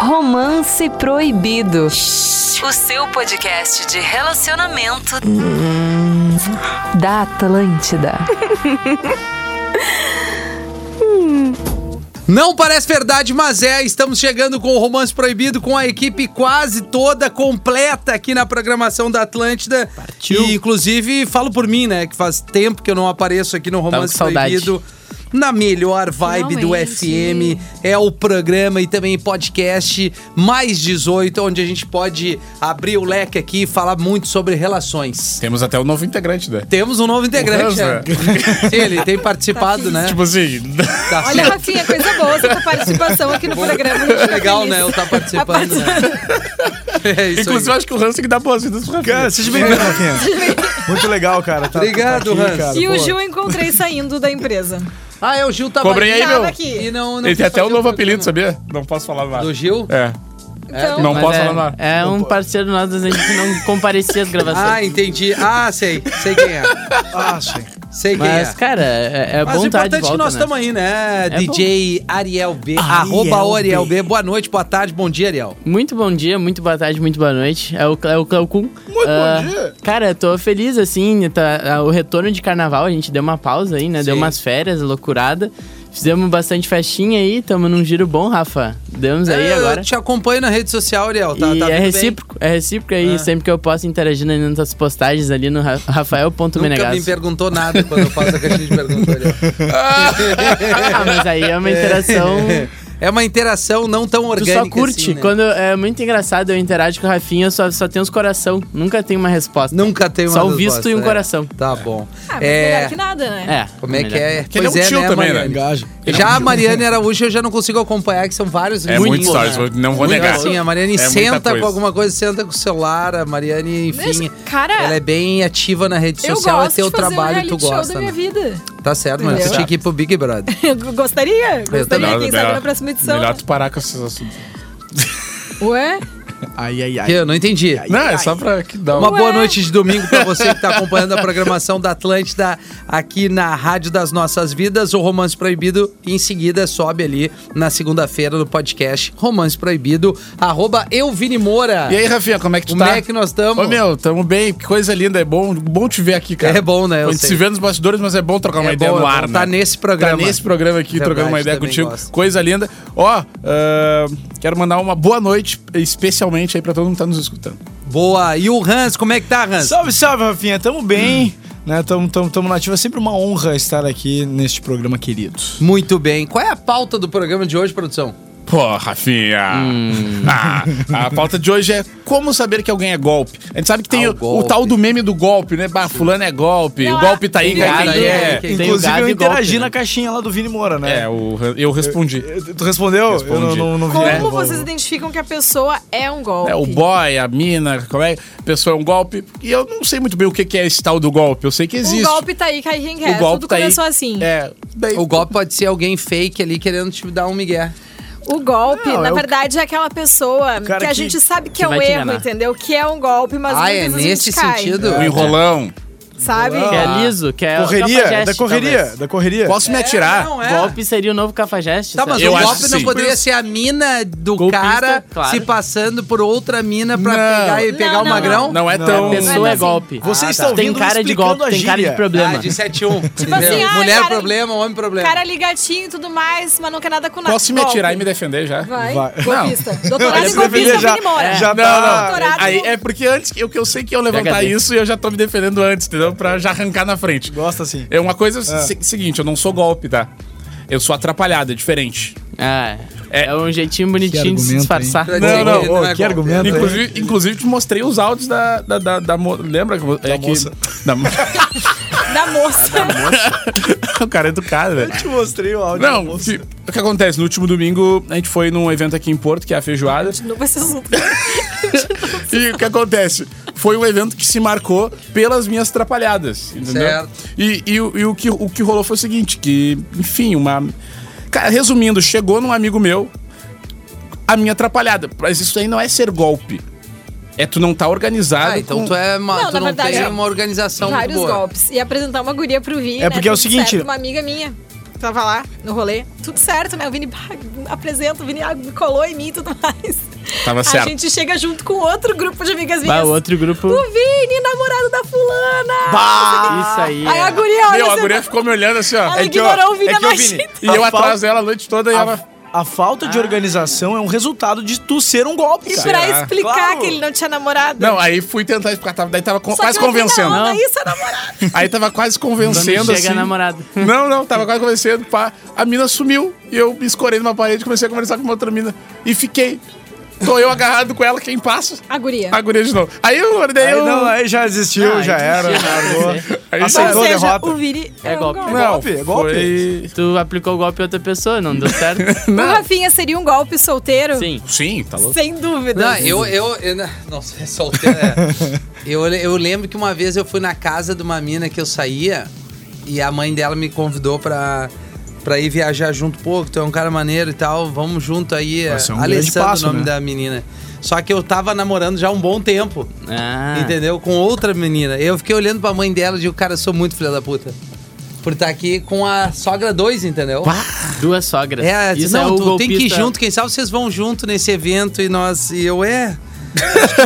Romance Proibido. O seu podcast de relacionamento da Atlântida. Não parece verdade, mas é. Estamos chegando com o Romance Proibido com a equipe quase toda completa aqui na programação da Atlântida. Partiu. E, inclusive, falo por mim, né? Que faz tempo que eu não apareço aqui no Romance com saudade. Na melhor vibe do Finalmente. FM. É o programa e também podcast mais 18, onde a gente pode abrir o leque aqui e falar muito sobre relações. Temos até o novo integrante, né? Temos um novo integrante, O né? Ele tem participado, né? Tipo assim, Tá Olha, Rafinha, coisa boa essa tua participação aqui no programa. É legal, né? Eu tá participando, né? É isso inclusive, eu acho que o Hans tem que dar boas-vindas pro Rafinha. Cara, seja bem-vindo, Rafinha. Muito legal, cara. Tá, Obrigado, tá aqui, Hans. cara, E o pô. Gil eu encontrei saindo da empresa. Ah, é, o Gil tá Cobrei aí, Tava meu. aqui. E não, não Ele tem quis até um fazer novo o apelido, programa. sabia? Não posso falar nada. Do Gil? É. Então, Não Mas posso é, falar nada. É um parceiro nosso, a gente não comparecia às gravações. Ah, entendi. Ah, sei. Sei quem é. Ah, sim. Sei quem Mas, é. cara, é, é Mas bom o estar importante de é que volta, nós né? estamos aí, né? É DJ Ariel B. Ariel Arroba o Ariel B. Boa noite, boa tarde, bom dia, Ariel. Muito bom dia, muito boa tarde, muito boa noite. É o, é o Cleocum. Muito bom dia. Cara, eu tô feliz, assim, tá, ah, o retorno de carnaval, a gente deu uma pausa aí, né? Deu Sim. umas férias, loucurada. Fizemos bastante festinha aí, tamo num giro bom, Rafa. Demos aí É, agora. Eu te acompanho na rede social, Ariel. Tá, e tá é recíproco, é recíproco aí, É. sempre que eu posso interagindo nas tuas ali no ra- bem. Nunca rafael.menegas. me perguntou nada quando eu faço a caixinha de perguntas, Ariel. Ah, mas aí é uma interação... É uma interação não tão Tu orgânica só curte. assim, né? Quando é muito engraçado eu interajo com o Rafinha, só, só tem os coração. Nunca tem uma resposta. Nunca tem uma Só um resposta, visto e um é. coração. Tá bom. ah, mas é... melhor que nada, né? É. Como é que melhor. é? Que ele é pois um tio né, também, né? Engaja. Já a Mariane Araújo eu já não consigo acompanhar, que são vários É muito stories, né? não vou Muito negar. assim, a Mariane É senta com alguma coisa, senta com o celular, a Mariane, enfim, Mas, cara, ela é bem ativa na rede social, é gosto teu de fazer trabalho, tu reality show gosta, da minha né? vida. Tá certo, mas Entendeu? tinha que ir pro Big Brother. Eu gostaria, gostaria, também. quem sabe na próxima edição. Melhor tu parar com esses assuntos. Ué? Ai, ai, ai. Que eu não entendi. Não, é só pra que dá Uma uma... boa noite de domingo pra você que tá acompanhando a programação da Atlântida aqui na Rádio das Nossas Vidas. O Romance Proibido em seguida sobe ali na segunda-feira no podcast Romance Proibido, arroba Moura. E aí, Rafinha, como é que tu Como tá? é que nós estamos? Ô, meu, tamo bem. Que coisa linda. É bom, bom te ver aqui, cara. É bom, né? Eu A gente sei. se vê nos bastidores, mas é bom trocar uma É ideia bom, no é ar, né? tá nesse programa. Tá nesse programa aqui, Verdade, trocando uma ideia contigo. gosto. Coisa linda. Ó, ah, quero mandar uma boa noite, especialmente aí pra todo mundo que tá nos escutando. Boa. E o Hans, como é que tá, Hans? Salve, salve, Rafinha. Tamo bem, né? Tamo, tamo, tamo nativo. É sempre uma honra estar aqui neste programa querido. Muito bem. Qual é a pauta do programa de hoje, produção? Pô, Rafinha. Hum. Ah, a pauta de hoje é como saber que alguém é golpe. A gente sabe que tem Ah, o o, tal do meme do golpe, né? Bah, fulano é golpe. Não, o golpe tá aí, cara. quem aí, é. Inclusive, eu interagi golpe, na né? caixinha lá do Vini Moura, né? É, o, eu respondi. Tu respondeu? Respondi. Eu não, não, não vi. Como É, vocês identificam que a pessoa é um golpe? É, o boy, a mina, como é? A pessoa é um golpe. E eu não sei muito bem o que é esse tal do golpe. Eu sei que existe. O golpe tá aí, cai quem quer. O golpe Tudo tá aí. começou assim. É. Daí, O golpe pode ser alguém fake ali querendo te dar um migué. O golpe, Não, na é o- verdade, é aquela pessoa cara que a que- gente sabe que, que é um vai te erro, enganar. entendeu? Que é um golpe, mas Ah, muitas é vezes a nesse gente cai, sentido? o enrolão. Sabe? Que é liso, que é o Correria, cafajeste, da correria, talvez. da correria. Posso me atirar? não é. Golpe seria o novo cafajeste. Tá, mas Eu o acho golpe que não sim. poderia ser a mina do Golpista, cara claro. se passando por outra mina pra Não. pegar e Não, pegar o não, magrão? Não é tão. A pessoa Não é é assim. golpe. Você Ah, está tá. ouvindo Tem cara de golpe, tem cara de gíria. Ah, problema. de 7-1. Tipo assim, ah, Mulher cara- problema, homem problema. Cara ligatinho e tudo mais, mas não quer nada com nada. Posso me atirar e me defender já? Vai. Vai. Golpista. Doutorado em golpista, já- já Não, tá- Aí é porque antes eu, que eu sei que eu levantar isso e eu já tô me defendendo antes, entendeu? Pra já arrancar na frente. Gosta assim. É uma coisa se- seguinte, eu não sou golpe, tá? Eu sou atrapalhado, é diferente. Ah, é. É. um jeitinho bonitinho de argumento, se disfarçar. Pra Não, não, ô, é que argumento. hein? Inclusive, inclusive te mostrei os áudios da. da, da, da mo- lembra? que vo- É que, moça. Da, mo- Da moça. o cara é educado, velho. Eu te mostrei o áudio. da Não, moça. fi- o que acontece? No último domingo, a gente foi num evento aqui em Porto, que é a feijoada. Não vai ser assunto. E o que acontece? Foi um evento que se marcou pelas minhas atrapalhadas, entendeu? Certo. E, e o- e o, que, o que rolou foi o seguinte, que, enfim, uma... Cara, resumindo, chegou num amigo meu a minha atrapalhada. Mas isso aí não é ser golpe. É tu não tá organizado Ah, então com- tu é uma, Não, tu na não verdade, tem é uma organização Vários boa. golpes. E apresentar uma guria pro Vini, É né, porque é o seguinte- certo, uma amiga minha. tava lá no rolê. Tudo certo, né? O Vini apresenta, o Vini ah, colou em mim e tudo mais. Tava A certo. gente chega junto com outro grupo de amigas Bah, minhas. o outro grupo. O Vini, namorado da fulana. Isso aí. Aí a é. guria olha Meu, a assim, guria ficou me olhando assim, ó. ela É que, ignorou o Vini é a que, ó, noite Vini, inteira. E eu A atrás dela a noite toda e ela... A, a falta de organização é um resultado de tu ser um golpe, E cara. pra Será? explicar Claro. que ele não tinha namorado. Não, aí fui tentar explicar, tava- daí tava Só quase eu convencendo. Não. Isso é namorado. Aí tava quase convencendo, Quando chega assim. namorado. Não, não, tava quase convencendo. Pá. A mina sumiu e eu me escorei numa parede e comecei a conversar com uma outra mina. E fiquei. Tô eu agarrado com ela, quem passa? A guria. A guria de novo. Aí eu daí Aí, eu. não, aí já desistiu, Ah, já aí era. desistiu, largou. né? Aí Aceitou Ou a seja, derrota. o Vini É um golpe. Não, golpe, é golpe. Foi... Tu aplicou o golpe em outra pessoa, não deu certo? O Rafinha seria um golpe solteiro? Sim. Sim, tá louco. Sem dúvida. Não, eu, eu, eu não sei, solteiro. é. eu, eu lembro que uma vez eu fui na casa de uma mina que eu saía e a mãe dela me convidou pra, pra ir viajar junto. Pô, tu é um cara maneiro e tal, vamos junto aí. Ser um Alessandro, passo, o nome né? da menina. Só que eu tava namorando já um bom tempo, Ah. entendeu? Com outra menina. Eu fiquei olhando pra mãe dela e digo, cara, eu sou muito filha da puta. Por estar aqui com a sogra 2, entendeu? Duas sogras. É, Isso não, é tu tem que ir golpista. junto, quem sabe vocês vão junto nesse evento e nós. E eu, é.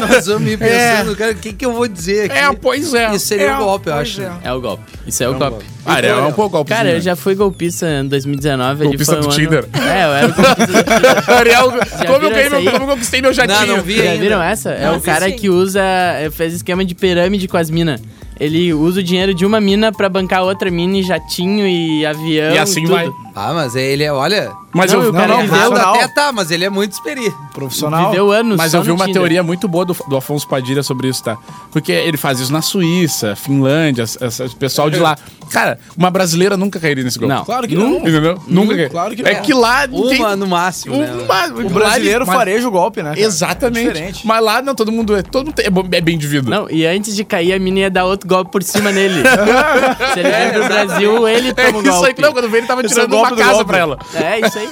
Nós vamos ir pensando, cara, o que, que eu vou dizer aqui? É, pois é. Isso seria É, um golpe, eu acho. é. É o golpe. Isso é o golpe. Ah, é um pouco golpe. Cara, eu já fui golpista em 2019. ali Golpista foi um do ano- Tinder. É, eu era o golpista do Tinder. Ariel, como eu, ganhei como eu conquistei meu jatinho. Não, não vi Já ainda. viram essa? É Não o cara assisti. que usa. eh, fez esquema de pirâmide com as minas. Ele usa o dinheiro de uma mina pra bancar outra mina em jatinho e avião. E assim tudo. vai. Ah, mas ele é, olha. Mas Não, eu, o cara não, viveu, não, Errado profissional. até tá, mas ele é muito experiente. Profissional. viveu anos. Mas só eu vi no uma Tinder. teoria muito boa do, do Afonso Padilha sobre isso, tá? Porque ele faz isso na Suíça, Finlândia, esse pessoal de lá. Cara, uma brasileira nunca cairia nesse golpe. Não. Claro que não. Entendeu? Nunca cairia. claro que É não. que lá Uma no máximo, né? Uma- O brasileiro ele- fareja o golpe, né? cara? Exatamente. Diferente. Mas lá, não, todo mundo é, todo mundo é, é bem de vida. Não, e antes de cair, a mina ia dar outro golpe por cima nele. Se ele vem pro Brasil, ele É toma o isso aí, golpe. não, quando veio ele tava é o tirando golpe uma casa golpe. pra ela. É, isso aí.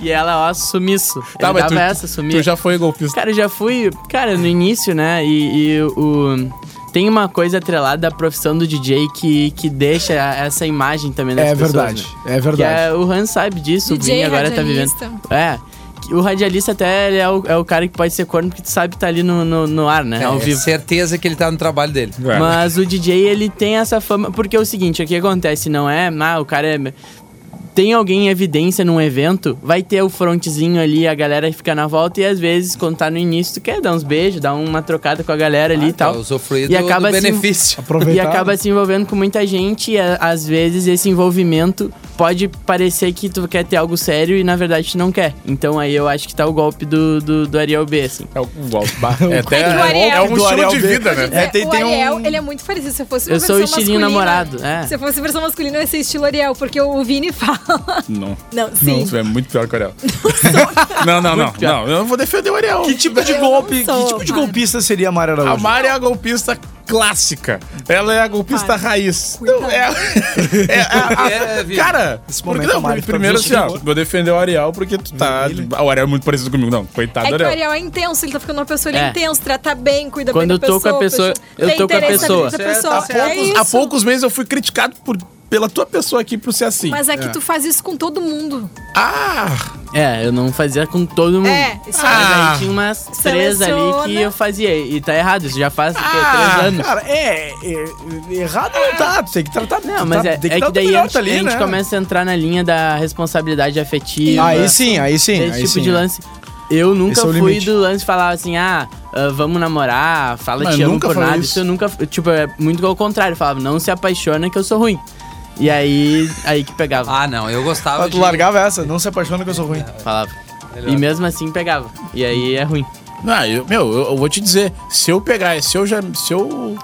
E ela, ó, sumiço. Tá, ele mas dava tu, essa, sumia. tu já foi golpista. Cara, eu já fui, cara, no início, né? E, e o. Tem uma coisa atrelada da profissão do DJ que, que deixa essa imagem também das É pessoas, verdade, né? é verdade. É, o Han sabe disso, o DJ, Vini agora tá vivendo. radialista. É. que O radialista até ele é, o, é o cara que pode ser corno porque tu sabe que tá ali no, no, no ar, né? ao É, vivo. certeza que ele tá no trabalho dele. Mas o DJ, ele tem essa fama. Porque é o seguinte, o que acontece? Não é. Ah, o cara é. Tem alguém em evidência num evento, vai ter o frontzinho ali, a galera fica na volta e às vezes, quando tá no início, tu quer dar uns beijos, dar uma trocada com a galera ali e Tá, tal. usufruir E do, acaba do benefício. Aproveitar. E acaba se envolvendo com muita gente e a- às vezes esse envolvimento pode parecer que tu quer ter algo sério e na verdade tu não quer. Então aí eu acho que tá o golpe do, do, do Ariel B, assim. É o golpe. É, até, É Ariel- é um do estilo Ariel de B. vida, né? É, tem- o tem um- Ariel, ele é muito parecido. Se fosse Eu sou o estilinho namorado, é. Se fosse versão masculina, ia ser estilo Ariel, porque o Vini fala. Não. Não, sim. Isso é muito pior que o Ariel. não, não, não. Não, eu não vou defender o Ariel. Que tipo de Eu golpe, não sou, que tipo de golpista seria a Mari A Araújo? Mari é a golpista clássica. Ela é a golpista raiz. Não, é, é a- a- É, cara, Esse porque não, a Mari primeiro tá assim, ó, vou defender o Ariel porque tu tá. O Ariel é muito parecido comigo. Não, coitado É do que o Ariel. Ariel é intenso, ele tá ficando uma pessoa, ele é, É. intenso, trata bem, cuida Quando bem eu da tô com a pessoa, eu tô com a pessoa. pessoa. tá. Há poucos meses eu fui criticado por, pela tua pessoa aqui por ser assim. Mas é que tu faz isso com todo mundo. Ah! É, eu não fazia com todo mundo. É, isso Mas Ah. aí tinha umas três ali que eu fazia. E tá errado, isso já faz quê? Ah, três anos. Cara, é, é- Errado não tá. Tu tem que tratar Não, mas tá- é, tem que é que o daí melhor a gente, ali, a gente né? começa a entrar na linha da responsabilidade afetiva. Aí sim, aí sim. Esse aí tipo sim, de é. lance. Eu nunca é fui do lance falar assim, ah, ah, vamos namorar, fala Mas te amo por nada. isso. Isso eu nunca. Tipo, é muito ao contrário. Eu falava, não se apaixona que eu sou ruim. E aí, aí que pegava. Ah, não, eu gostava tu de... largava essa, não se apaixona que eu sou ruim. Falava. Melhor. E mesmo assim pegava. E aí é ruim. Não, eu, meu, eu, eu vou te dizer, se eu pegar, se eu já. Se eu.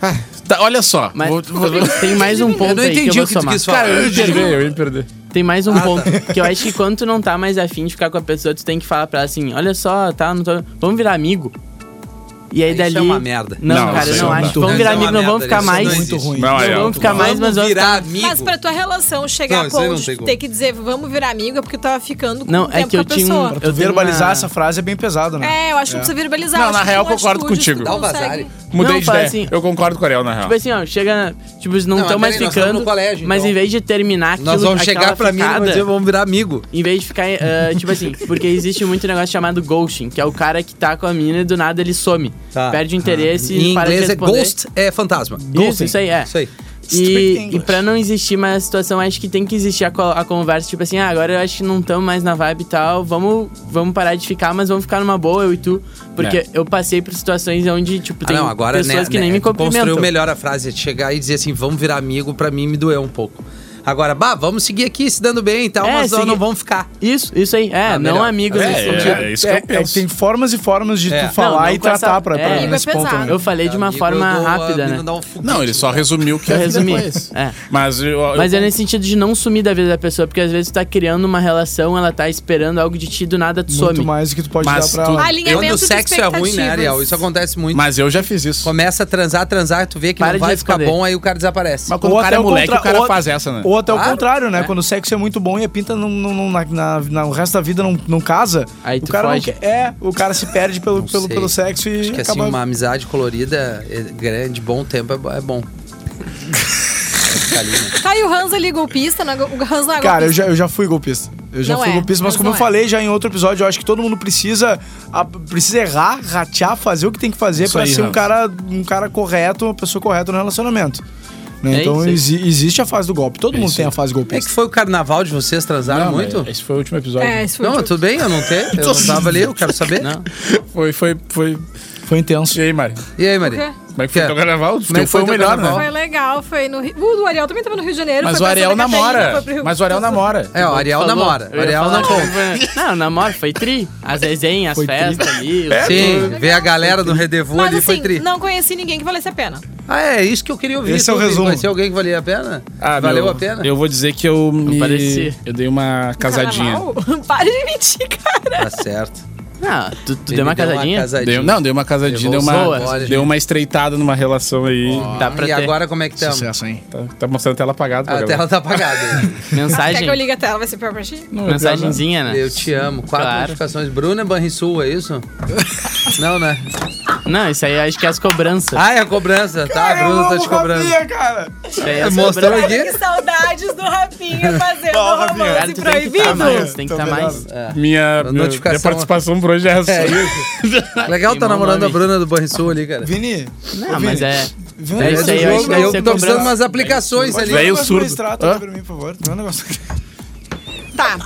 Ah, tá, olha só. Mas vou- vou- tem mais um ponto Eu não aí que eu entendi vou o que tu somar. quis falar. Cara, eu ia perder, eu ia perder. Tem mais um Ah, ponto. tá. Que eu acho que quando tu não tá mais afim de ficar com a pessoa, tu tem que falar pra ela assim, olha só, tá, não tô... vamos virar amigo. E aí Isso dali. é uma merda. Não, Não, cara, isso eu não é acho. muito Vamos virar Isso é uma amigo, não vamos merda, ficar isso mais. não Muito ruim. Não, Não é, vamos ficar mais, mas Vamos virar amigo. Mas pra tua relação chegar Não, a isso aí não ponto tem de como. ter que dizer vamos virar amigo é porque tu tava ficando com Não, um é tempo que eu com a tinha um- pessoa. Pra Eu tu tenho verbalizar uma- essa frase é bem pesado, né? É, eu acho que não precisa verbalizar. Não, acho na que real, com concordo contigo. Dá o consegue. vazare. Mudei Não, de ideia. assim- eu concordo com o Ariel, na real. Tipo assim, ó, chega. Tipo, eles não estão mais ficando. colégio, mas então. em vez de terminar aquilo, Nós vamos chegar pra mim e ficada, vamos dizer, vamos virar amigo. Em vez de ficar, ah, tipo assim, porque existe muito negócio chamado ghosting, que é o cara que tá com a mina e do nada ele some. Tá. Perde o interesse Em e para de inglês é ghost, é fantasma. Isso, isso aí, é. Isso aí. E, e pra não existir mais a situação, acho que tem que existir a, a conversa, tipo assim, ah, agora eu acho que não estamos mais na vibe e tal, vamos, vamos parar de ficar, mas vamos ficar numa boa, eu e tu. Porque É. eu passei por situações onde, tipo, Ah, tem não, agora pessoas né, que nem né, me tu construiu cumprimentam. melhor a frase, de chegar e dizer assim, vamos virar amigo, pra mim me doeu um pouco. Agora, bah, vamos seguir aqui se dando bem e tal, É, mas nós seguir- não vamos ficar. Isso, isso aí. É, Ah, não melhor. amigos É, nesse é, sentido. é isso que eu É, é penso. tem formas e formas de É. tu falar Não, não e com essa- tratar pra, pra é. nesse é ponto, né? Eu falei de uma forma dou- rápida, né? um. Não, ele só resumiu o que Eu é resumi. depois. É. Mas, eu, eu- Mas é nesse sentido de não sumir da vida da pessoa, porque às vezes tu tá criando uma relação, ela tá esperando algo de ti, do nada tu Muito some. mais do que tu pode Mas dar pra tu- ela. Quando o sexo é ruim, né. Ariel? Isso acontece muito. mas eu já fiz isso. Começa a transar, transar, tu vê que não vai ficar bom, aí o cara desaparece. Mas quando o cara é moleque, o cara faz essa, né? Ou até Claro. o contrário, né? Quando o sexo é muito bom e a pinta não, não, não- na, na- na- o resto da vida não, não casa, Aí o tu cara não foge. quer. É, o cara se perde pelo, Não pelo, pelo sexo e Acho que assim, acaba. uma amizade colorida, é grande, bom tempo, é é bom. Né? Tá, e o Hans ali, golpista, não é go- o Hans não é Cara, eu já, eu já fui golpista. Eu já Não fui é, golpista, mas como eu não é. falei já em outro episódio, eu acho que todo mundo precisa, a- precisa errar, ratear, fazer o que tem que fazer aí, ser um cara, um cara correto, uma pessoa correta no relacionamento. Né? É então exi- existe a fase do golpe. Todo É mundo tem a fase Como é golpista. que foi o carnaval de vocês? Transaram Não, muito? Esse foi o último episódio. É, esse foi o Não, último. tudo bem, eu não tenho. Eu não tava ali, eu quero saber. Não. Foi, foi, foi. Foi intenso. E aí, Mari? E aí, quê? Como é que foi o carnaval? O Como é que foi foi o melhor, carnaval? né? Foi legal, foi no Rio. O do Ariel também tava no Rio de Janeiro. Mas foi o Ariel namora. Mas o Ariel namora. É, o Ariel Falou. namora. O Ariel falar não foi- Não, namora, foi tri. As resenhas, as festas ali. É, Sim, ver a galera no Redevu ali foi assim, tri. não conheci ninguém que valesse a pena. Ah, é isso que eu queria ouvir. Esse é o resumo. Conheceu alguém que valia a pena? Ah, Valeu meu, a pena? Eu vou dizer que eu me. Eu dei uma casadinha. Carnaval? Para de mentir, cara. Tá certo. Não, tu, tu Ele deu uma casadinha? Deu, não, deu uma casadinha, deu uma, o sabor, deu uma estreitada numa relação aí. Dá pra e ter. agora como é que estamos? Sucesso, hein? Tá, tá mostrando a tela apagada. A galera. tela tá apagada. Quer Mensagem. que eu ligue a tela? Vai ser pior pra ti? Não, Mensagenzinha, né? Eu te amo. Quatro Claro. notificações. Bruna Banrisul, é isso? não, né? Não, isso aí acho que é as cobranças. Ah, é a cobrança. Tá, a Bruna tá te cobrando. cara. Isso aí é as Mostrou cobranças. aqui? Que saudades do Rafinha fazendo. Cara, romance tu tem que proibido. estar mais, tem que estar mais. vendo. É. Minha, minha, notificação- minha participação hoje é isso. Legal tá namorando a. Bruna do Banrisul ali, cara. Vini. Não, ô, Vini, mas é. um É isso aí, eu acho que Eu tô precisando cobrança. umas aplicações Pode ali. negócio surdo. pra mim, por favor. Um negócio aqui. Tá.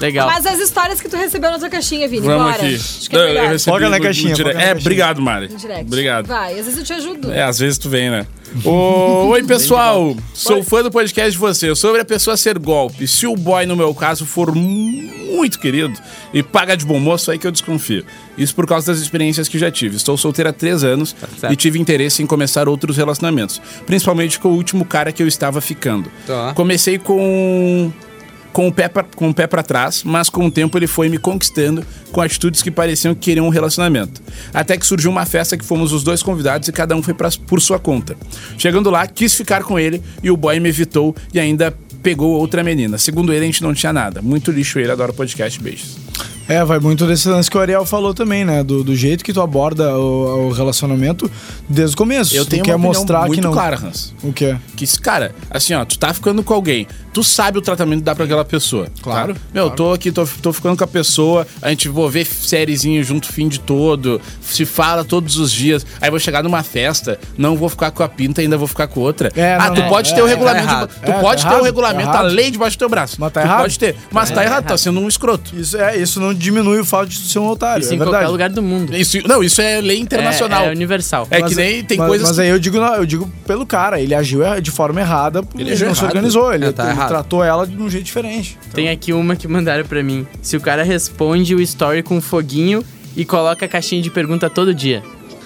Legal. Mas as histórias que tu recebeu na tua caixinha, Vini, Vamos bora. aqui. Acho que é Não, eu melhor. recebi Foca na no- no caixinha, na É, caixinha. obrigado, Mari. No direct. Obrigado. Vai, às vezes eu te ajudo. É, às vezes tu vem, né? Ô, Oi, pessoal. Sou fã do podcast de vocês. Sobre a pessoa ser golpe, se o boy, no meu caso, for muito querido e paga de bom moço, aí que eu desconfio. Isso por causa das experiências que já tive. Estou solteira há três anos certo. e tive interesse em começar outros relacionamentos. Principalmente com o último cara que eu estava ficando. Tá. Comecei com com o, pé pra, com o pé pra trás, mas com o tempo ele foi me conquistando com atitudes que pareciam que queriam um relacionamento. Até que surgiu uma festa que fomos os dois convidados e cada um foi pra, por sua conta. Chegando lá, quis ficar com ele e o boy me evitou e ainda pegou outra menina. Segundo ele, a gente não tinha nada. Muito lixo ele, adora podcast. Beijos. É, vai muito desse lance que o Ariel falou também, né? Do, do jeito que tu aborda o, o relacionamento desde o começo. Eu tu tenho quer uma opinião mostrar muito que não. clara, Hans. O quê? Que, cara, assim, ó, tu tá ficando com alguém, tu sabe o tratamento que dá pra aquela pessoa. Claro, Meu, tô aqui, tô, tô ficando com a pessoa, a gente vou ver sériezinho junto o fim de todo, se fala todos os dias, aí vou chegar numa festa, não vou ficar com a pinta, ainda vou ficar com outra. É, ah, não, tu não, pode é, ter o é, regulamento, tá de- tu É, pode tá ter o regulamento, tá a lei debaixo do teu braço. Mas tá tu errado. pode ter, mas tá errado, tá sendo um escroto. Isso, é, isso não diminui o fato de tu ser um otário. Isso é em verdade. qualquer lugar do mundo. Isso, não, isso é lei internacional. É, é universal. É Mas- que nem tem mas, coisas Mas aí eu digo, eu digo pelo cara, ele agiu de forma errada, porque Ele ele, não se errado. organizou, ele, É, tá ele tratou ela de um jeito diferente. Tem aqui uma que mandaram pra mim. Se o cara responde o story com um foguinho e coloca a caixinha de pergunta todo dia.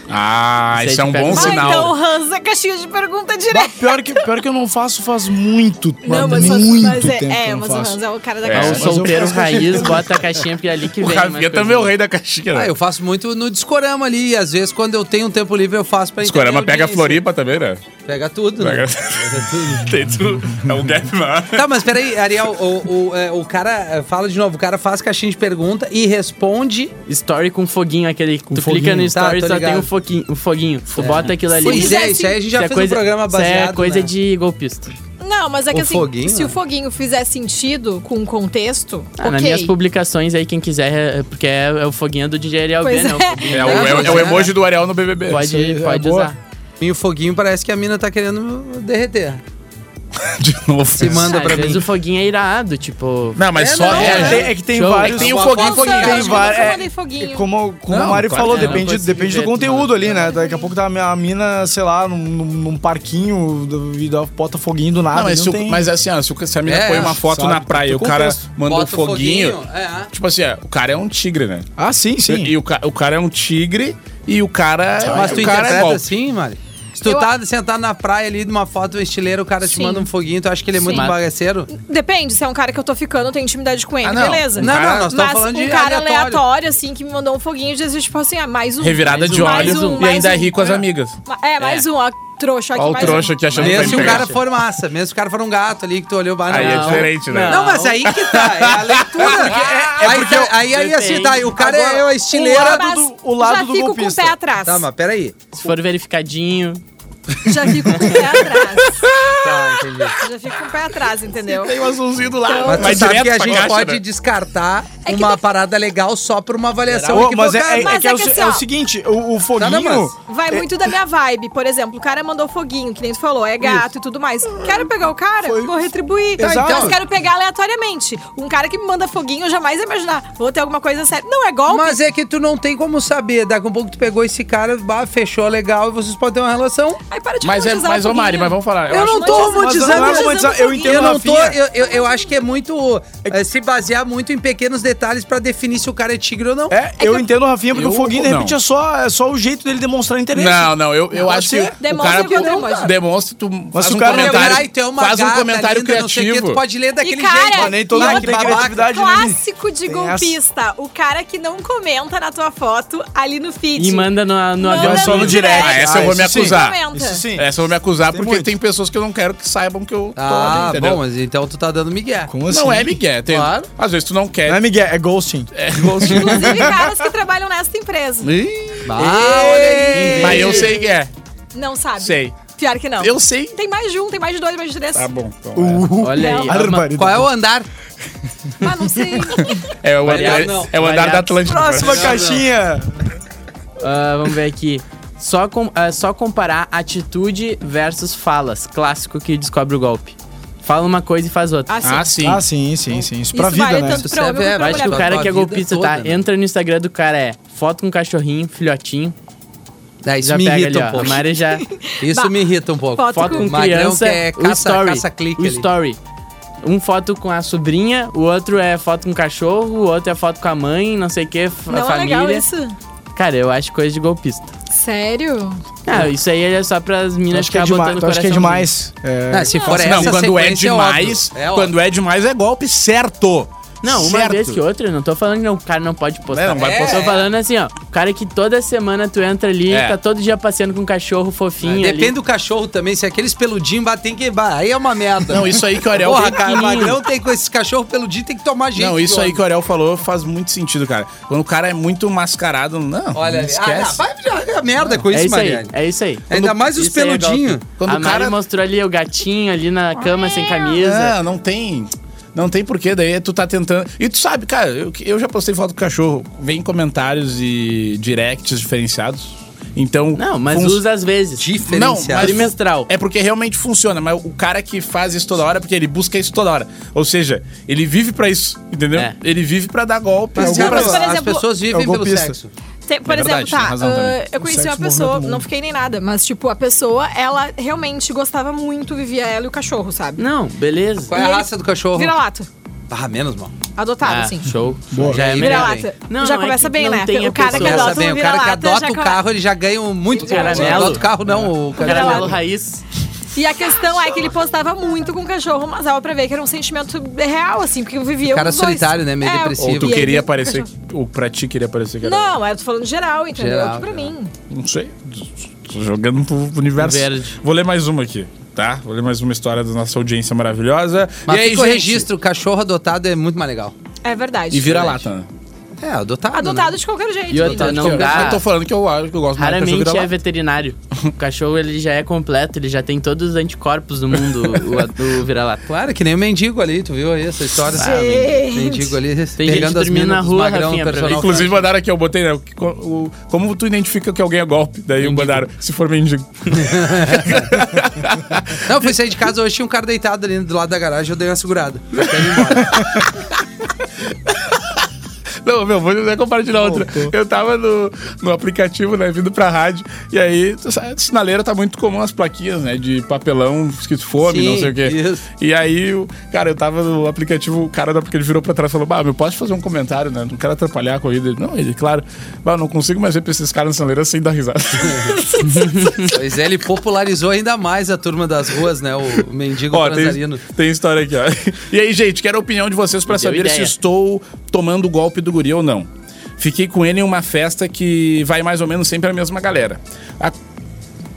Ah, Isso isso é um te pega bom Ah, sinal. então o Hans é caixinha de pergunta Bah, direta. pior, que, pior que eu não faço faz muito, Não, mas mas, muito mas é, tempo é, mas o. Hans é o cara da É, É, caixinha. o mas eu solteiro raiz bota a caixinha porque é ali que O vem. Rafinha mais também é o rei da caixinha, né? Ah, eu faço muito no Discorama ali. E às vezes, quando eu tenho um tempo livre, eu faço pra Discorama entender a pega a. Floripa também, né? Pega tudo, Pega... né? Pega tudo. Tem tudo. É um gap lá. Tá, mas peraí, Ariel, o, o, é, o cara, é, fala de novo, o cara faz caixinha de pergunta e responde. Story com foguinho, aquele. tu foguinho. clica no Tá, story tô só tem ligado. um foguinho, o foguinho. Tu bota aquilo ali. Pois é, isso aí a gente já Isso é fez coisa, um programa isso baseado. é coisa né? de golpista. Não, mas é que O assim, foguinho, se né? o foguinho fizer sentido com o contexto, Ah, Nas ok. minhas publicações aí, quem quiser, é- porque é, é o foguinho do DJ Ariel Pois B, né? O é. É o, é, o- é o emoji do Ariel no BBB. Isso Pode, é pode usar. E o foguinho parece que a mina tá querendo derreter. De novo. Se manda Ah, pra Às vezes mim. o foguinho é irado, tipo... Não, mas É, só não, É, tem- é que tem Show. vários. Tem o foguinho, foguinho. Tem vários- é, foguinho. Como, como Não, o Mari claro falou, não, depende, depende do conteúdo mano. ali, né? Daqui a pouco tá a mina, sei lá, num, num, parquinho do- e dá- bota foguinho do nada. Não, mas, não se o- tem- mas assim, ó, se, o- se a mina É, põe uma foto sabe, na praia e o cara manda um o foguinho. É. Tipo assim, ó, o cara é um tigre, né? Ah, sim, sim. E o, ca- o cara é um tigre e o cara. Mas tu é interpreta assim, Mari? Se tu Eu- tá sentado na praia ali numa foto estileira, o cara te Sim. manda um foguinho, tu acha que ele é muito Sim. bagaceiro? Depende, se é um cara que eu tô ficando, eu tenho intimidade com ele, Ah, não. beleza. Um Não, não, nós estamos Mas falando um de cara aleatório. aleatório. assim, que me mandou um foguinho, diz tipo assim, ah, mais um. Revirada Mais de um, olhos um, e mais ainda um. é rir com as amigas. É, mais um, ó, trouxa aqui, Ó o trouxa um. aqui achando que Mesmo se o cara for massa, mesmo se o cara for um gato ali que tu olhou, não, Aí é diferente, né? Não, mas aí que tá, é a leitura. é aí, porque tá- aí, aí assim, tá, o cara Agora, é a o estileira lado Mas do- o lado já do fico golpista. com o pé atrás. Tá, mas peraí. Se for verificadinho... Já fico com o pé atrás. Tá, entendi. Já fico com o pé atrás, entendeu? Tem um azulzinho do lado. Mas Vai sabe que a pra gente caixa, pode né? descartar É que uma tem- parada legal só por uma avaliação Ô, mas é, é- é Mas que é, é o, que se- assim, é o seguinte, o, o foguinho. Tá, não, Vai muito da minha vibe. Por exemplo, o cara mandou foguinho, que nem tu falou, é gato e tudo mais. Quero pegar o cara, Foi- vou retribuir. Exato. Mas quero pegar aleatoriamente. Um cara que me manda foguinho, eu jamais ia imaginar. Vou ter alguma coisa séria. Não, é golpe. Mas é que tu não tem como saber. Daqui a pouco tu pegou esse cara, bah, fechou legal e vocês podem ter uma relação. Aí para de Mas, é, mas ô Mari, mas vamos falar. Eu, acho- não tô Mas romantizando. é isso. romantizar, eu entendo, Eu não tô. Rafinha. Eu, eu, eu acho que é muito. é, se basear muito em pequenos detalhes pra definir se o cara é tigre ou não. É, eu entendo o Rafinha, porque Eu- o foguinho, de repente, é só, é só o jeito dele demonstrar interesse. Não, não, eu, eu acho que ser. o Demonstra cara emoji. demonstra, tu faz um cara comentário, é faz um comentário linda, criativo. tu pode ler daquele E, cara, jeito. Mas nem todo mundo tem criatividade? Clássico de golpista. O cara que não comenta na tua foto ali no feed. E manda no, no avião É só no direct. Ah, essa eu vou me acusar. Isso sim. Essa eu vou me acusar Tem porque muito. tem pessoas que eu não quero que saibam que eu tô Ah, ali, entendeu? bom, mas então tu tá dando migué. Como assim? Não é Miguel. Tem, Claro. Às vezes tu não quer. Não é Miguel, é ghosting. É, igualzinho. Inclusive, caras que trabalham nessa empresa. Ih, Ah, olha aí. Mas eu sei que é. Não sabe. Sei. Pior que não. Eu sei. Tem mais de um, tem mais de dois, mais de três. Tá bom. Então, Uh, Olha aí. Qual é o andar? Mas não sei. é, é o, Variado, é, não. é o andar Variado. da Atlântica. Próxima Não, caixinha. Ah, vamos ver aqui. Só, com, ah, só comparar atitude versus falas. Clássico que descobre o golpe. Fala uma coisa e faz outra. Assim. Ah, sim. Ah, sim, sim, sim. Isso pra Isso vida, vale né? tanto Isso pra é pra Eu acho que o cara que é golpista, toda, tá? né? Entra no Instagram do cara, é foto com um cachorrinho, filhotinho. Ah, isso Já me pega irrita ali, um ó. A pouco. Mari já. Isso Bah. me irrita um pouco. Foto Foto com Magrão criança, que é o caça- story. caça-clique o ali. story. Um foto com a sobrinha, o outro é foto com o cachorro, o outro é foto com a mãe, não sei o que, a Não é família. legal isso? Cara, eu acho coisa de golpista. Sério? Ah, isso aí é só pras minas é ficar demais? botando Tu acha que é coraçãozinho. demais? É, Ah, se for Não, essa quando é sequência, demais. É quando é demais é golpe certo. Não, uma Certo. vez que outra, eu não tô falando que não, o cara não pode postar. É, não vai Eu postar. Tô falando assim, ó, o cara que toda semana tu entra ali, É. tá todo dia passeando com um cachorro fofinho Depende ali. do cachorro também. Se aqueles peludinhos batem que. Aí é uma merda. Não, isso aí que o Ariel Porra, tem- cara, o magrão tem com esses cachorros peludinhos, tem que tomar jeito. Não, isso aí homem. que o Ariel falou faz muito sentido, cara. Quando o cara é muito mascarado, não, Olha não ali. esquece. Ah, vai já- merda com É isso, isso aí, Mariane. é isso aí. Ainda mais os Isso é peludinhos. Quando a o cara- Mari mostrou ali o gatinho ali na cama sem camisa. Não, não tem. Não tem porquê, daí tu tá tentando. E tu sabe, cara, eu, eu já postei foto do cachorro. Vem comentários e directs diferenciados. Então. Não, mas fun- usa às vezes. Diferenciado. Não, mas- Trimestral. É porque realmente funciona, mas o cara que faz isso toda hora é porque ele busca isso toda hora. Ou seja, ele vive pra isso, entendeu? É. Ele vive pra dar golpe. Mas, pra- por as exemplo, pessoas vivem é pelo sexo. Tem- por É exemplo, verdade, tem tá, razão também. eu conheci sexo uma movimenta pessoa, mundo. não fiquei nem nada, mas tipo, a pessoa, ela realmente gostava muito, vivia ela e o cachorro, sabe? Não, beleza. Qual é E a raça do cachorro? Vira-lata. Ah, menos, mal. Adotado, Ah, assim. show. Boa. Já é melhor. hein? Vira-lata. Não, já não, é começa que bem, não né? tem a O cara que pessoa. Começa adota bem. um O cara que vira-lata adota o come- carro, ele já ganha um muito. Caramelo. Adota o carro, não. O Caramelo caramelo. raiz. E a questão é que ele postava muito com o cachorro, mas dava pra ver que era um sentimento real, assim, porque eu vivia O cara solitário, né? Meio É, depressivo. Ou tu ele queria aparecer. Ou pra ti queria aparecer que era- Não, eu tô falando geral, entendeu? Geral, que pra geral. mim. Não sei. Tô jogando pro universo. Verde. Vou ler mais uma aqui, tá? Vou ler mais uma história da nossa audiência maravilhosa. Mas e aí, fica o gente? registro, o cachorro adotado é muito mais legal. É verdade. E vira lata, né? É, adotado. Adotado né? de qualquer jeito. E outra, não eu, dá. eu tô falando que eu acho que eu gosto mais Raramente é vira-lata. veterinário. O cachorro ele já é completo, ele já tem todos os anticorpos do mundo, o, o vira-lata. Claro, que nem o mendigo ali, tu viu aí essa história? Gente. Mendigo ali, gente pegando as dormindo minas na rua, magrão, Rafinha. Inclusive mandaram aqui, eu botei, né? o o- como tu identifica que alguém é golpe? Daí mandaram, se for mendigo. Não, fui sair de casa hoje, tinha um cara deitado ali do lado da garagem, eu dei uma segurada. Até ele embora. Não, meu, vou até compartilhar outra. Eu tava no, no aplicativo, né, vindo pra rádio, e aí, sinaleira tá muito comum as plaquinhas, né, de papelão, escrito fome, Sim, não sei o quê. isso. E aí, cara, eu tava no aplicativo, o cara do aplicativo virou pra trás e falou, bah, meu, posso fazer um comentário, né, não quero atrapalhar a corrida. Ele, Não, ele, claro, bah, não consigo mais ver pra esses caras na sinaleira sem dar risada. Pois é, ele popularizou ainda mais a turma das ruas, né? O mendigo Ó, tem, tem história aqui, ó. E aí, gente, quero a opinião de vocês pra Deu saber se ideia. estou tomando o golpe do guri ou não. Fiquei com ele em uma festa que vai mais ou menos sempre a mesma galera. A-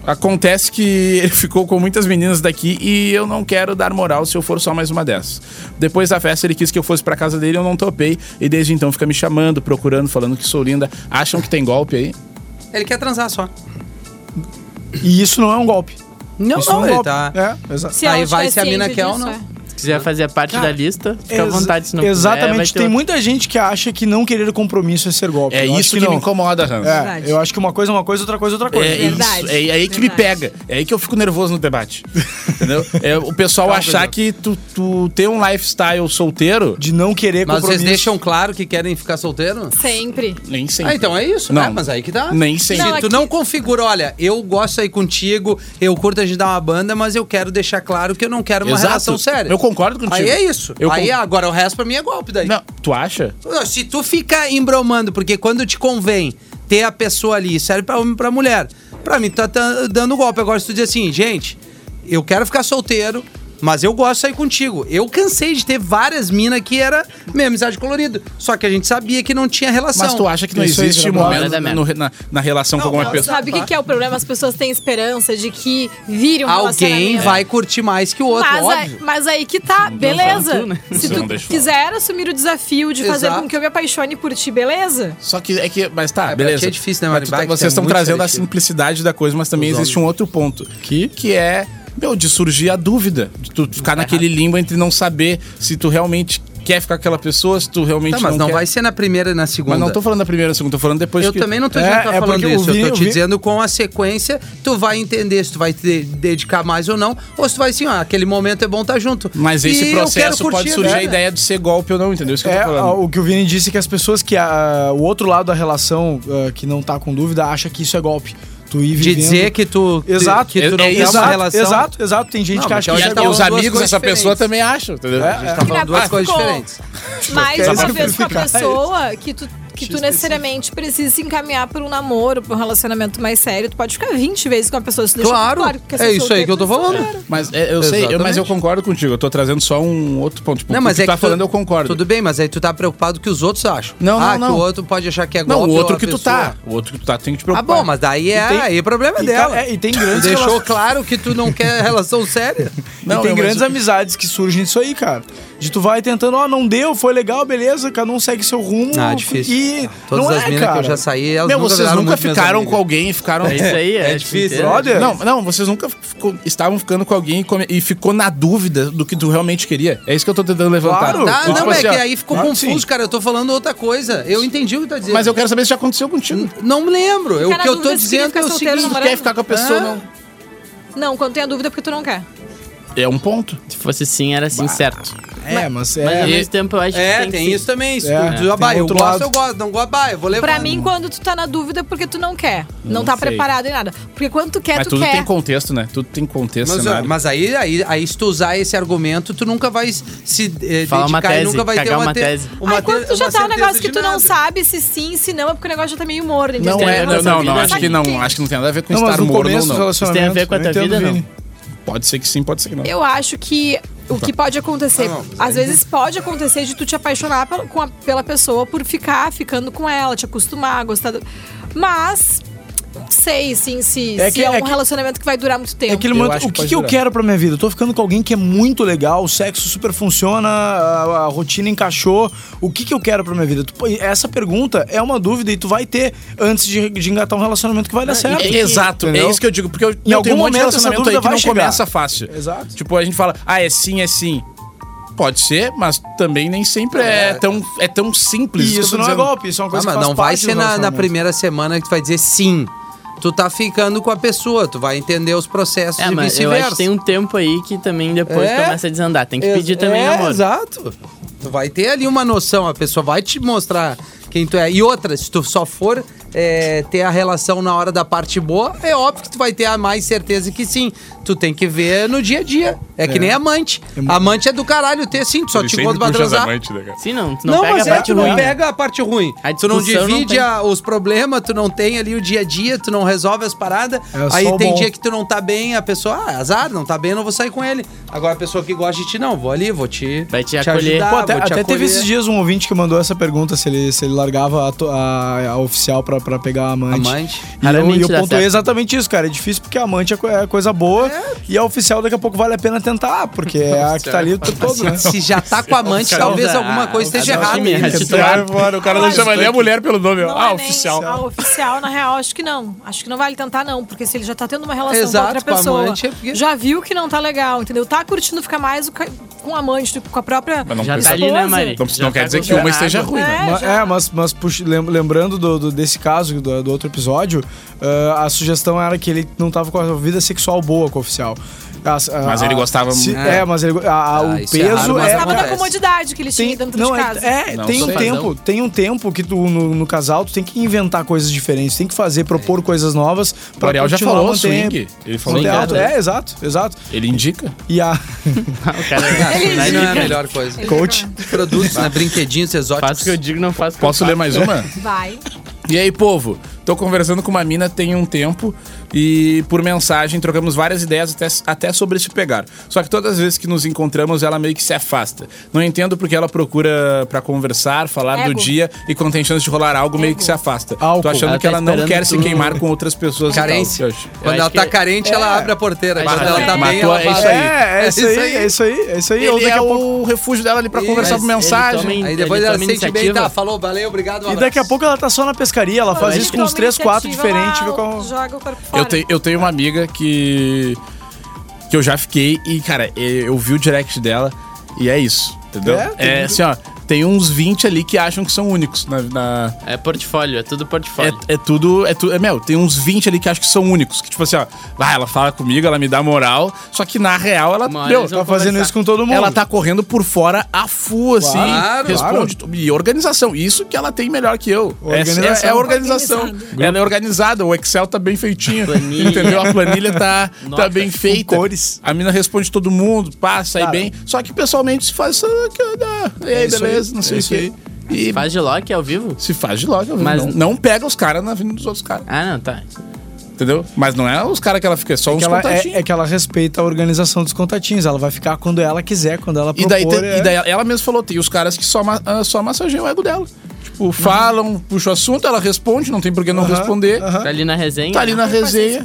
Acontece que ele ficou com muitas meninas daqui e eu não quero dar moral se eu for só mais uma dessas. Depois da festa, ele quis que eu fosse pra casa dele, eu não topei. E desde então fica me chamando, procurando, falando que sou linda. Acham que tem golpe aí? Ele quer transar só. E isso não é um golpe. Não, isso não, é um ele golpe. tá... É, exato. Se Aí vai se a mina ciente quer ou não. é. Se quiser fazer parte Cara, da lista, fica à vontade, se não quiser, Exatamente. ter Tem outro. muita gente que acha que não querer compromisso é ser golpe. É Eu isso que, me não. incomoda, Hans. É, Verdade. eu acho que uma coisa é uma coisa, outra coisa é outra coisa. É Verdade, isso, é, é aí que me verdade. pega. É aí que eu fico nervoso no debate. Entendeu? É o pessoal Calma, achar que tu, tu ter um lifestyle solteiro, De não querer Mas compromisso. vocês deixam claro que querem ficar solteiro? Sempre. nem sempre. Ah, então é isso. Não. Ah, mas aí que tá. Nem sempre. Se Não, tu aqui- não configura, olha, eu gosto aí contigo, eu curto a gente dar uma banda, mas eu quero deixar claro que eu não quero uma Exato. relação séria. Eu concordo contigo. Aí é isso. Eu aí con- agora o resto pra mim é golpe daí. Não, tu acha? Se tu fica embromando, porque quando te convém ter a pessoa ali, serve pra homem e pra mulher. Pra mim, tu tá tá dando golpe. Agora, se tu diz assim, gente, eu quero ficar solteiro, mas eu gosto de sair contigo. Eu cansei de ter várias minas que era minha amizade colorida. Só que a gente sabia que não tinha relação. Mas tu acha que não Isso existe vira momento no- na, na relação com alguma pessoa? Sabe o que, que é o problema? As pessoas têm esperança de que vire um Alguém vai curtir mais que o outro, mas, aí, óbvio. mas aí que tá, beleza. tu, né? Se Não, tu quiser assumir o desafio de fazer Exato. com que eu me apaixone por ti, beleza? Só que é que. Mas tá, É, beleza. é difícil, né, tá- tu é vocês estão muito trazendo a seletivo. simplicidade da coisa, mas também Os existe um outro ponto. Que? Que é, meu, de surgir a dúvida. De tu Tá ficar naquele limbo entre não saber se tu realmente quer ficar com aquela pessoa, se tu realmente Tá, mas não, quer. vai ser na primeira e na segunda. Mas não tô falando da primeira, segunda, tô falando depois Eu que... também não tô É, dizendo que tá é falando o isso. Vini- eu tô o te Vini- dizendo com a sequência, tu vai entender se tu vai te dedicar mais ou não, ou se tu vai assim, ó, aquele momento é bom estar junto. Mas E esse eu processo pode curtir surgir a vida. ideia de ser golpe ou não, entendeu? Isso que É, eu tô a- falando. o que o Vini disse é que as pessoas que a- o outro lado da relação ah, que não tá com dúvida acha que isso é golpe. Tu ir De vivendo... dizer que tu, Exato, que tu não é quer isso, uma exato, relação. Exato, exato. Tem gente Não, que acha que é golpe. os amigos dessa pessoa também acham, entendeu? É, A gente tá falando duas coisas diferentes. Mas quer uma vez com a pessoa que tu, que tu necessariamente precisa se encaminhar por um namoro, por um relacionamento mais sério, tu pode ficar 20 vezes com a pessoa. Se deixa Claro, claro é isso aí que eu tô falando. solteiro. Mas é, eu sei, eu- mas Exatamente. eu concordo contigo. Eu tô trazendo só um outro ponto. Tipo, Não, o mas que é tu tá que falando, eu concordo. Tudo bem, mas aí tu tá preocupado que os outros acham. Não, não, ah, não. que o outro pode achar que é Não, golpe. o outro que tu tá. O outro que tu tá tem que te Ah, preocupar. bom, mas daí é, tem- aí é problema E, dela. tá- é, e tem Tu grandes deixou relações- claro que tu não quer relação séria. Não, e tem não, grandes mas- amizades que surgem disso aí, cara. De tu vai tentando, ó, não deu, foi legal, beleza, cada um segue seu rumo. Ah, difícil. Todas não as é, minas cara. que eu já saí, elas Meu, nunca vocês nunca ficaram com alguém e ficaram. É isso aí, é, É difícil. entendo. Brother. Não, não, vocês nunca ficou- estavam ficando com alguém e, come- e ficou na dúvida do que tu realmente queria. É isso que eu tô tentando levantar. Claro. Tá, tipo não, é assim, que aí ficou claro confuso, sim. cara. Eu tô falando outra coisa. Eu entendi o que tu tá dizendo. Mas eu quero saber se já aconteceu contigo. Não me lembro. Eu- Ficar o que eu tô dizendo é o seguinte. Tu quer ficar com a pessoa, não. Não, quando tem a dúvida é porque tu não quer. É um ponto. Se fosse sim, era sim certo. É, mas Mas ao é. mesmo tempo eu acho que É, tem, tem que isso também. Se É, tu, bah, eu gosto, lado. eu gosto. Não gosto, bah, eu vou levar. Pra mim, quando tu tá na dúvida é porque tu não quer. Não, tá sei. preparado em nada. Porque quando tu quer, Mas tu tudo quer. tem contexto, né? Tudo tem contexto, Mas, cenário. mas aí, aí, aí, se tu usar esse argumento, tu nunca vai se eh, Falar uma dedicar e tese, núnca vai ter uma, uma te- tese. uma Aí quando tu já uma tá um negócio que tu não sabe se sim, se não, é porque o negócio já tá meio morno. Não é, não, não, não, né? acho que não, acho que não tem nada a ver com Não, estar no morno não. relacionamento. tem a ver com a tua vida, não? Pode ser que sim, pode ser que não. Eu acho que o que pode acontecer, Ah, não, às vezes pode acontecer de tu te apaixonar pela, pela pessoa por ficar ficando com ela, te acostumar, gostar. Do... Mas Não sei, assim, se É se que- é, é um que- relacionamento que vai durar muito tempo. É aquele momento, o que que, eu quero pra minha vida? Eu tô ficando com alguém que é muito legal, o sexo super funciona, a, a rotina encaixou. O que, que eu quero pra minha vida? Tu- essa pergunta é uma dúvida e tu vai ter antes de, de engatar um relacionamento que vai dar certo. É, exato, Entendeu? é isso que eu digo, porque eu, Em eu algum tenho um monte de momento essa relacionamento dúvida aí que não chegar. começa fácil. Exato. Tipo, a gente fala, ah, é sim, é sim. Pode ser, mas também nem sempre é, tão, é tão simples. E isso não é dizendo. golpe, isso é uma Ah, coisa mas que faz não vai parte ser na, na primeira semana que tu vai dizer sim. Tu tá ficando com a pessoa, tu vai entender os processos É, e mas eu acho que tem um tempo aí que também depois É. começa a desandar. Tem que pedir também é, amor. Exato. Tu vai ter ali uma noção, a pessoa vai te mostrar quem tu é. E outra, se tu só for é, ter a relação na hora da parte boa, é óbvio que tu vai ter a mais certeza que sim. Tu tem que ver no dia a dia. É, que nem amante. Amante é do caralho ter sim, tu só Ele te encontra pra transar. amantes, né, cara? Sim, não, tu não, Não, pega mas a é, parte tu não ruim. pega a parte ruim. A tu não não divide tem. a- os problemas, tu não tem ali o dia a dia, tu não resolve as paradas. É Aí tem bom. dia que tu não tá bem, a pessoa, ah, azar, não tá bem, eu não vou sair com ele. Agora a pessoa que gosta de ti, não, vou ali, vou te, Vai te acolher. ajudar, Pô, até vou te até teve acolher. esses dias um ouvinte que mandou essa pergunta se ele, se ele largava a, a- a oficial pra, pra pegar a amante. Amante. E eu, Raramente e eu dá pontuei certo. exatamente isso, cara. É difícil porque a amante é, é coisa boa e a oficial daqui a pouco vale a pena tentar, porque é a que tá ali o tempo todo, né? Se já tá com a amante, talvez alguma a- coisa esteja a- a- errada. a- a- titular. é o cara não Mas chama nem a mulher pelo nome. Não Ah, é oficial. A oficial, na real, acho que não. Acho que não vale tentar, não. Porque se ele já tá tendo uma relação Exato, com outra com a pessoa, amante, é porque- já viu que não tá legal, entendeu? Tá curtindo ficar mais o ca- com o amante do que com a própria Mas não Já tá ali, né. Mari? Não, não quer tá dizer que uma esteja ruim, né? É, Ma- já. É, mas, mas lembrando do, do- desse caso do, do outro episódio, ah, a sugestão era que ele não tava com a vida sexual boa com o oficial. As- a- Mas ele gostava se- muito. É, mas ele, a- a- Ah, o é raro, peso mas é. Gostava da comodidade que ele tinha Tem, dentro não, de é, casa. é, Não tem um tempo, tem um tempo que tu no, no casal tu tem que inventar coisas diferentes, tem que fazer, propor coisas novas O Ariel já falou, mantendo- swing. Ele falou manter Swing, alto. né? É, exato, exato. Ele indica. E a O cara Aí não é a melhor coisa. coach Produtos, né? Brinquedinhos exóticos. faz o que eu digo, não faz o que eu Posso ler faço. mais uma? Vai. E aí, povo? Tô conversando com uma mina tem um tempo e por mensagem trocamos várias ideias até, até sobre se pegar. Só que todas as vezes que nos encontramos, ela meio que se afasta. Não entendo porque ela procura pra conversar, falar do Ego. dia e quando tem chance de rolar algo, meio que se afasta. Álcool. Tô achando Ela que tá ela não quer se tu- queimar com outras pessoas Carência. e tal. Eu- Quando ela tá que- carente, ela abre a porteira. Mas Quando ela tá bem, ela é isso fala- aí. É, é isso aí, é isso aí, é isso aí. Ou daqui é a pouco o refúgio dela ali pra conversar por mensagem. toma- Aí depois ela se sente bem, iniciativa. tá, falou, valeu, obrigado, um E daqui a pouco ela tá só na pescaria, ela faz isso com toma uns 3, 4 iniciativa, diferentes. vê qual- Joga o corpo fora. Eu, te, eu tenho uma amiga que. que eu já fiquei e, cara, eu vi o direct dela e é isso, entendeu? É? É, assim, ó, tem uns 20 ali que acham que são únicos na. na- É portfólio, é tudo portfólio. é, é tudo. É, tu, é, meu, tem uns 20 ali que acham que são únicos. Que, tipo assim, ó, ah, ela fala comigo, ela me dá moral. Só que na real, ela. Uma Meu, Tá fazendo conversar. isso com todo mundo. ela tá correndo por fora a full, assim. Claro, responde. E organização. Isso que ela tem melhor que eu. É- Organização. É, é organização. Organizado. Ela é organizada. O Excel tá bem feitinho. Planilha. Entendeu? A planilha tá, tá Nota. bem feita. cores. A mina responde todo mundo, passa aí Cara. bem. Só que pessoalmente se faz ah, e aí, isso beleza, não sei é o isso que. E Faz de lock ao vivo? se faz de logo, Mas- não, não pega os caras na vida dos outros caras. Ah, não, tá. Entendeu? Mas não é os caras que ela fica, é só É uns que, ela, contatinhos. é, é que ela respeita a organização dos contatinhos. Ela vai ficar quando ela quiser, quando ela E propor. daí, tem- é- e daí ela mesma falou, tem os caras que só, ma- ah, só massageiam o ego dela. Tipo, falam, puxa o assunto, ela responde, não tem por que não Aham, responder. aham. Tá ali na resenha. Tá ali na resenha.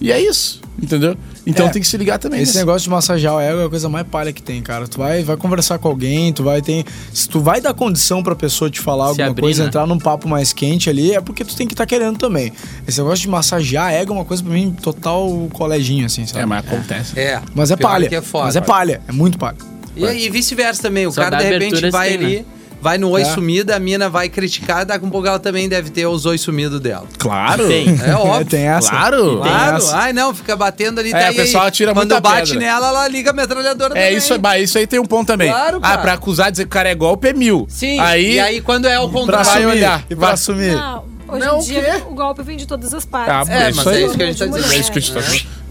E é isso, entendeu? Então É. tem que se ligar também. Esse nisso. negócio de massagear o ego é a coisa mais palha que tem, cara. Tu vai, vai conversar com alguém, tu vai ter. Se tu vai dar condição pra pessoa te falar Se alguma abrir, coisa, né? entrar num papo mais quente ali, é porque tu tem que estar querendo também. Esse negócio de massagear ego é uma coisa pra mim total coleginho, assim, sabe? É, mas acontece. É. Mas é pior palha. que é foda. mas é palha, é muito palha. E, e vice-versa também. O Só cara, de repente, vai se tem, ali, né? Vai no oi É. sumido, a mina vai criticar, daqui a pouco ela também deve ter os oi sumidos dela. Claro. Tem. É óbvio. tem essa. Claro. Tem Claro, essa. ai não, fica batendo ali. É, daí o pessoal atira Quando muita bate pedra. nela, ela liga a metralhadora É, também. isso, é, isso aí tem um ponto também. Claro, ah, cara. pra acusar, dizer que o cara é golpe é mil. Sim, Aí, e aí quando é o Pra contrário... vai assumir. olhar. E pra Vai. assumir. Não, hoje Não, em o dia quê? o golpe vem de todas as Ah, partes. É, isso mas é isso que a gente tá dizendo. É isso que a gente tá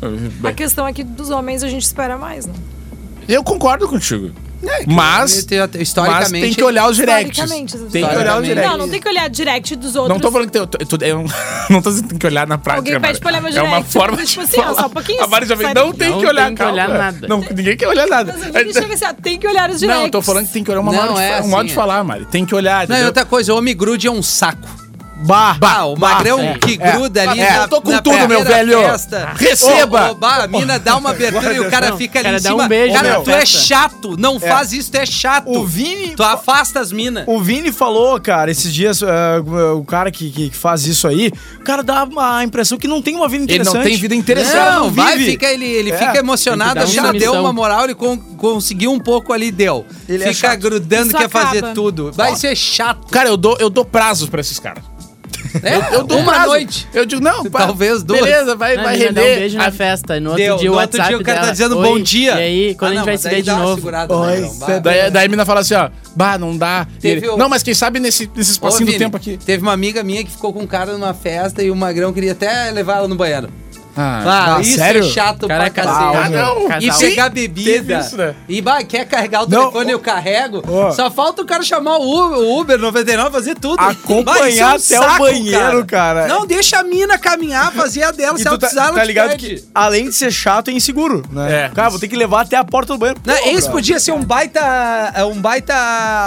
A Bem, questão é que dos homens a gente espera mais, né? Eu concordo contigo. É, Mas, mas tem que olhar os directs. Historicamente, Tem que olhar os directs. Não, não tem que olhar direct dos outros. Não tô falando que tem. tu- eu não, tô dizendo que tem que olhar na prática. Alguém pede pra olhar meu É uma direct, forma tipo de assim, falar. só um pouquinho, A Mari já vem, não tem Não que olhar, tem que olhar nada. Não, ninguém quer olhar nada. Mas alguém chega assim, ó, tem que olhar os directs. Não, eu tô falando que tem que olhar uma Não, modo, de, é fa- um assim, modo de é. falar, Mari. Tem que olhar. Não, e entendeu? outra coisa, o homem grude é um saco. Bah, Bah, o magrão é. que É. gruda ali É, na, eu tô com na tudo, meu velho. festa. Receba. Ô, ô, bah, a mina dá uma abertura e o cara Não, fica ali cara, em dá cima. um beijo cara, tu é chato. Não faz isso, tu é chato. O Vini- Tu afasta as minas. O Vini falou, cara, esses dias, eh, o cara que, que faz isso aí, o cara dá uma impressão que não tem uma vida Ele interessante. não tem vida interessante. Não, Não, vai, vive. fica, ele, ele É. fica emocionado, a uma deu uma moral, ele con- conseguiu um pouco ali, deu. Ele é fica grudando, Isso quer fazer acaba. tudo. Vai ser chato. Cara, eu dou, eu dou prazos pra esses caras. É, Eu dou uma prazo. noite. Eu digo, não, pá, Talvez duas. Beleza, vai, Não, vai dá render. um beijo na A- festa. No outro Deu. dia o No outro WhatsApp dia o cara tá dela, dizendo "Oi, bom dia. E aí, quando Ah, a gente não, vai se daí ver de novo? Oi, né, não, vai. Daí, daí a mina fala assim, ó, bah, não dá. E ele, um- Não, mas quem sabe nesse, nesse Ô, espacinho do Vini, tempo aqui. Teve uma amiga minha que ficou com um cara numa festa e o Magrão queria até levar ela no banheiro. Ah, Ah, isso sério? é chato Cara, pra cacete. Ah. E pegar bebida. isso, né? E bah, quer carregar o Não, telefone, eu carrego. Ó. Só falta o cara chamar o Uber, o Uber 99 fazer tudo. Acompanhar Bah, é um até o banheiro, cara. Não, deixa a mina caminhar, fazer a dela. E Se ela tá, precisar, ela tá ligado pede. que, além de ser chato, é inseguro, né? É. Cara, vou ter que levar até a porta do banheiro. Não, Pô, esse brother. podia ser um baita, um baita,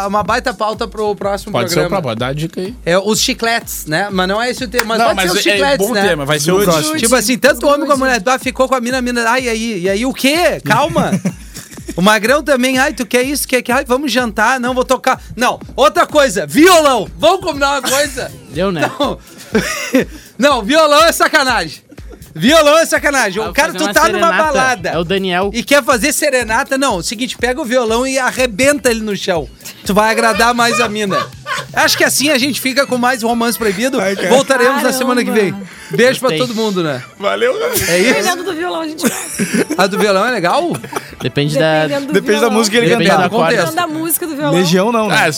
uma baita pauta pro próximo Pode ser o programa. próprio, dá a dica aí. É os chicletes, né? Mas não é esse o tema. Mas Não, pode mas ser os é chicletes, bom né? tema, vai ser o próximo. Tipo assim, tanto o homem como a mulher, ah, ficou com a mina, a mina, ai, e aí, e aí o quê? Calma. O Magrão também, ai, tu quer isso, quer que, ai, vamos jantar, não, vou tocar. Não, outra coisa, violão, vamos combinar uma coisa? Deu, né? Não, não violão é sacanagem. Violão é sacanagem. Ah, O cara, tu tá numa serenata. balada. É o Daniel. E quer fazer serenata? Não, o seguinte, pega o violão e arrebenta ele no chão. Tu vai agradar mais a mina. Acho que assim a gente fica com mais romance proibido. Ai. Voltaremos na Caramba. semana que vem. Beijo pra todo mundo, né? Valeu, É isso? Dependendo do violão, a gente A do violão é legal? Depende da. Dependendo do Depende da violão. música que ele Depende cantar. da corda. Dependendo da música do violão. Legião não, né? Ah,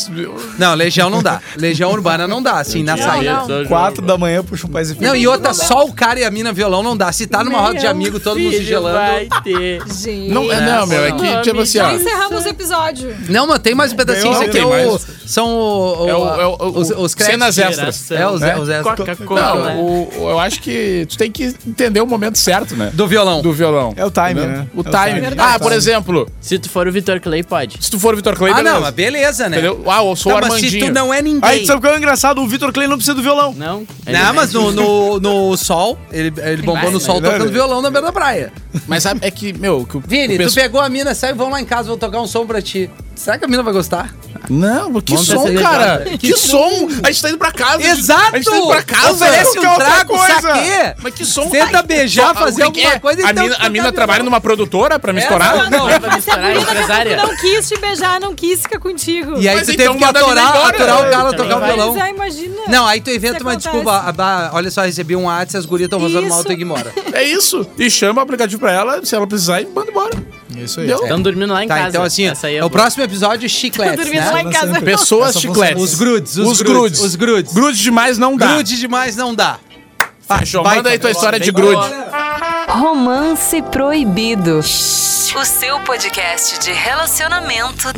Não, Legião não dá. Legião Urbana não dá, assim, na Não, saída. não. Quatro da manhã puxa um paz e Não, e outra, só o cara e a mina violão não dá. Se tá numa roda de Meu amigo, todo mundo se Filho, gelando. Vai ter. Gente. não, é, não, meu, é que, tipo assim, Já ó. encerramos o episódio. Não, mas tem mais um pedacinho. Isso aqui é tem o, mais. são o- os, os créditos. cenas extras. É, os, né? os extras. Coca-Cola. Não, né? o- o- eu acho que tu tem que entender o momento certo, né? Do violão. Do violão. É o time, né? O É time. Ah, por exemplo, Se tu for o Vitor Clay, pode. se tu for o Vitor Clay, Ah, beleza. não, mas beleza, né? Entendeu? Ah, eu sou Tá, o mas se Armandinho. tu não é ninguém. Aí, tu sabe o que é engraçado? O Vitor Clay não precisa do violão. Não? Ele Não, mas no, no, no sol, ele, ele bombou mais, no sol tocando violão na beira da praia. Mas sabe, é que, meu... Que o, Vini, tu pegou a mina, sai, vamos lá em casa, vou tocar um som pra ti. Será que a mina vai gostar? Não, que Monta som, cara. legenda. Que, som. A gente tá indo pra casa. Exato! A gente tá indo pra casa. Oferece um outra trago, coisa. saquê. Mas que som. Tenta Ai, beijar, fazer que que alguma coisa, A então mina, a mina trabalha numa produtora pra me É, estourar? não, não. Vai misturar Não empresária. quis te beijar, não quis ficar contigo. E aí Mas tu então teve que aturar, embora. aturar o Também tocar o violão. Mas, ah, imagina. Não, aí tu inventa uma desculpa. olha só, recebi um WhatsApp, as gurias estão fazendo que ir embora. É isso. E chama o aplicativo pra ela, se ela precisar, e manda embora. Isso aí. Deu? Estão dormindo lá em Tá, casa. então assim, Essa aí é eu o vou. próximo episódio, chicletes, dormindo né? lá em casa. Pessoas chicletes. Os grudes, os, Os grudes, grudes. Os grudes. Grude demais não dá. Grude demais não dá. Fechou. Vai, Manda aí tua história de grude. boa. Romance Proibido. O seu podcast de relacionamento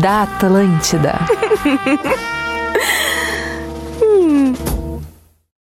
da Atlântida.